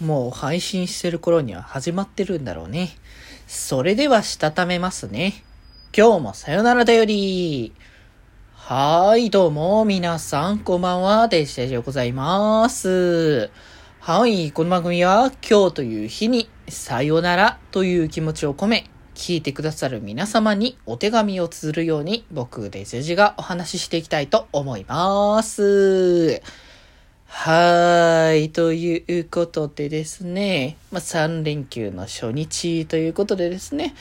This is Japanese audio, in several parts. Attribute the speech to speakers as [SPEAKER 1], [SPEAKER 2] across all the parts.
[SPEAKER 1] もう配信してる頃には始まってるんだろうね。それではしたためますね。今日もさよならだより。はーい、どうも、皆さん、こんばんは、デジデジでございます。はい、この番組は、今日という日に、さよならという気持ちを込め、聞いてくださる皆様にお手紙を綴るように、僕、デジジがお話ししていきたいと思います。はい。ということでですね。まあ、3連休の初日ということでですね。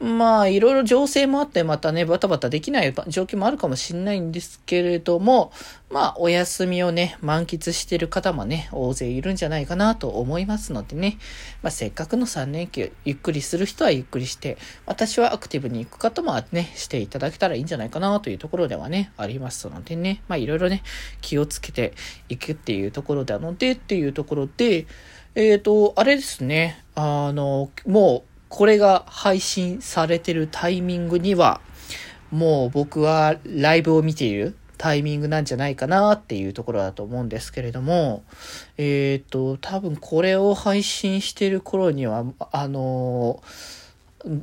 [SPEAKER 1] まあ、いろいろ情勢もあって、またね、バタバタできない状況もあるかもしれないんですけれども、まあ、お休みをね、満喫してる方もね、大勢いるんじゃないかなと思いますのでね、まあ、せっかくの3連休、ゆっくりする人はゆっくりして、私はアクティブに行く方もね、していただけたらいいんじゃないかなというところではね、ありますのでね、まあ、いろいろね、気をつけていくっていうところなので、っていうところで、えっ、ー、と、あれですね、あの、もう、これが配信されてるタイミングには、もう僕はライブを見ているタイミングなんじゃないかなっていうところだと思うんですけれども、えっ、ー、と、多分これを配信してる頃には、あの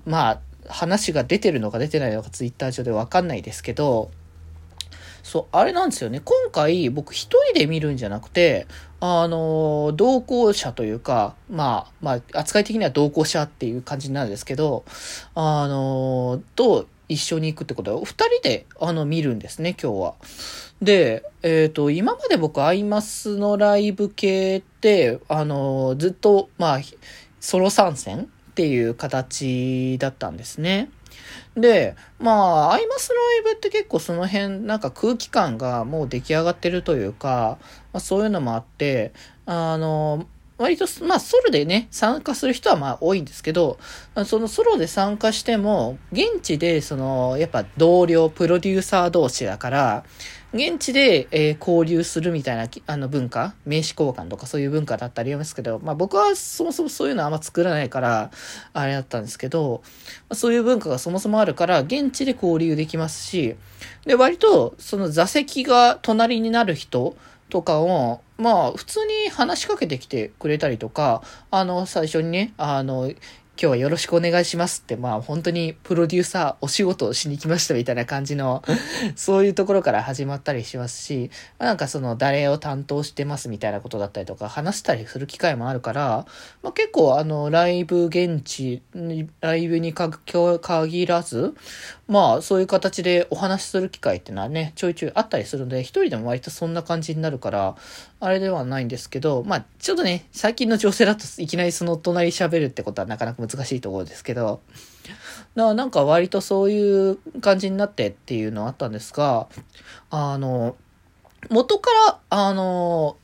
[SPEAKER 1] まあ、話が出てるのか出てないのかツイッター上でわかんないですけど、そう、あれなんですよね。今回僕一人で見るんじゃなくて、あの、同行者というか、まあ、まあ、扱い的には同行者っていう感じなんですけど、あの、と一緒に行くってことは、二人で、あの、見るんですね、今日は。で、えっ、ー、と、今まで僕、アイマスのライブ系って、あの、ずっと、まあ、ソロ参戦っていう形だったんですね。で、まあ、アイマスライブって結構その辺、なんか空気感がもう出来上がってるというか、まあ、そういうのもあって、あの、割と、まあ、ソロでね、参加する人はまあ多いんですけど、そのソロで参加しても、現地で、その、やっぱ同僚、プロデューサー同士だから、現地で、えー、交流するみたいな、あの文化、名刺交換とかそういう文化だったりありますけど、まあ僕はそもそもそういうのはあんま作らないから、あれだったんですけど、まあ、そういう文化がそもそもあるから、現地で交流できますし、で、割と、その座席が隣になる人とかを、まあ、普通に話しかけてきてくれたりとか、あの、最初にね、あの、今日はよろしくお願いしますって、まあ本当にプロデューサーお仕事をしに来ましたみたいな感じの そういうところから始まったりしますし、なんかその誰を担当してますみたいなことだったりとか話したりする機会もあるから、まあ結構あのライブ現地、ライブに限らず、まあそういう形でお話しする機会っていうのはね、ちょいちょいあったりするので、一人でも割とそんな感じになるから、あれではないんですけど、まあちょっとね、最近の情勢だといきなりその隣喋るってことはなかなか難しいところですけど、だからなんか割とそういう感じになってっていうのはあったんですが、あの、元から、あの、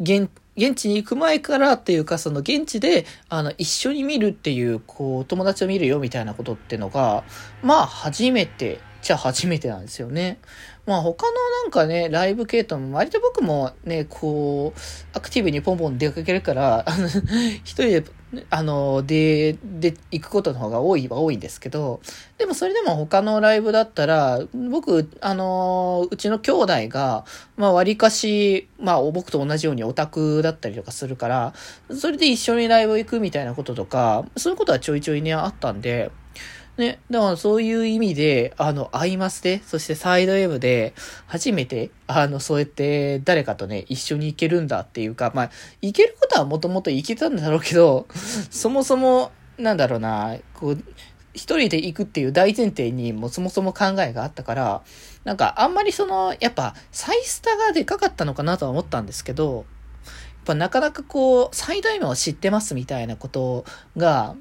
[SPEAKER 1] 現、現地に行く前からっていうか、その現地で、あの、一緒に見るっていう、こう、友達を見るよみたいなことってのが、まあ、初めてじゃ初めてなんですよね。まあ他のなんかね、ライブ系統も割と僕もね、こう、アクティブにポンポン出かけるから、あの、一人で、あの、で、で、行くことの方が多いは多いんですけど、でもそれでも他のライブだったら、僕、あの、うちの兄弟が、まあ割かし、まあ僕と同じようにオタクだったりとかするから、それで一緒にライブ行くみたいなこととか、そういうことはちょいちょいね、あったんで、ね、だからそういう意味で、あの、アイマスで、そしてサイド M で、初めて、あの、そうやって誰かとね、一緒に行けるんだっていうか、まあ、行けることはもともと行けたんだろうけど、そもそも、なんだろうな、こう、一人で行くっていう大前提にもそもそも考えがあったから、なんかあんまりその、やっぱ、サイスタがでかかったのかなとは思ったんですけど、やっぱなかなかこう、サイド M を知ってますみたいなことが、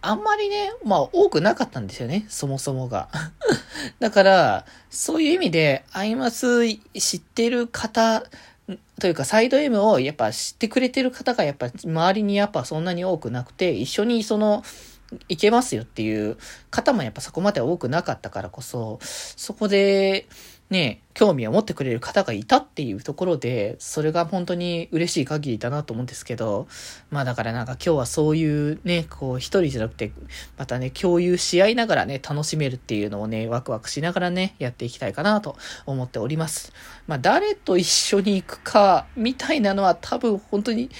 [SPEAKER 1] あんまりね、まあ多くなかったんですよね、そもそもが。だから、そういう意味で、アイマス知ってる方、というかサイド M をやっぱ知ってくれてる方がやっぱ周りにやっぱそんなに多くなくて、一緒にその、いけますよっていう方もやっぱそこまで多くなかったからこそ、そこで、ね、興味を持ってくれる方がいたっていうところで、それが本当に嬉しい限りだなと思うんですけど、まあだからなんか今日はそういうね、こう一人じゃなくて、またね、共有し合いながらね、楽しめるっていうのをね、ワクワクしながらね、やっていきたいかなと思っております。まあ誰と一緒に行くか、みたいなのは多分本当に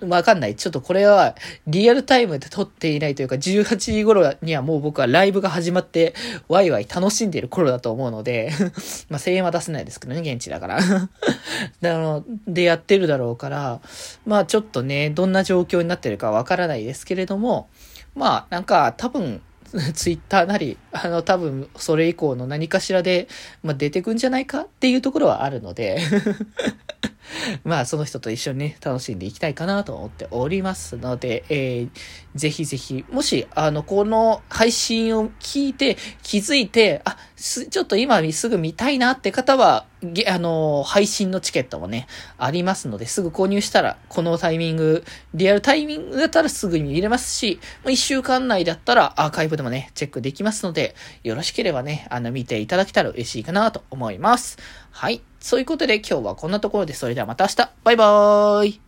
[SPEAKER 1] わかんない。ちょっとこれはリアルタイムで撮っていないというか、18時頃にはもう僕はライブが始まって、ワイワイ楽しんでいる頃だと思うので まあは出せないですけどね、現地だから。だのでやってるだろうから、まあちょっとね、どんな状況になってるかわからないですけれども、まあなんか多分、ツイッターなり、あの、多分、それ以降の何かしらで、まあ、出てくんじゃないかっていうところはあるので。まあ、その人と一緒にね、楽しんでいきたいかなと思っておりますので、えー、ぜひぜひ、もし、あの、この配信を聞いて、気づいて、あ、ちょっと今すぐ見たいなって方は、あの、配信のチケットもね、ありますので、すぐ購入したら、このタイミング、リアルタイミングだったらすぐに見れますし、一週間内だったらアーカイブでもね、チェックできますので、よろしければね、あの、見ていただけたら嬉しいかなと思います。はい。そういうことで今日はこんなところで、それではまた明日バイバーイ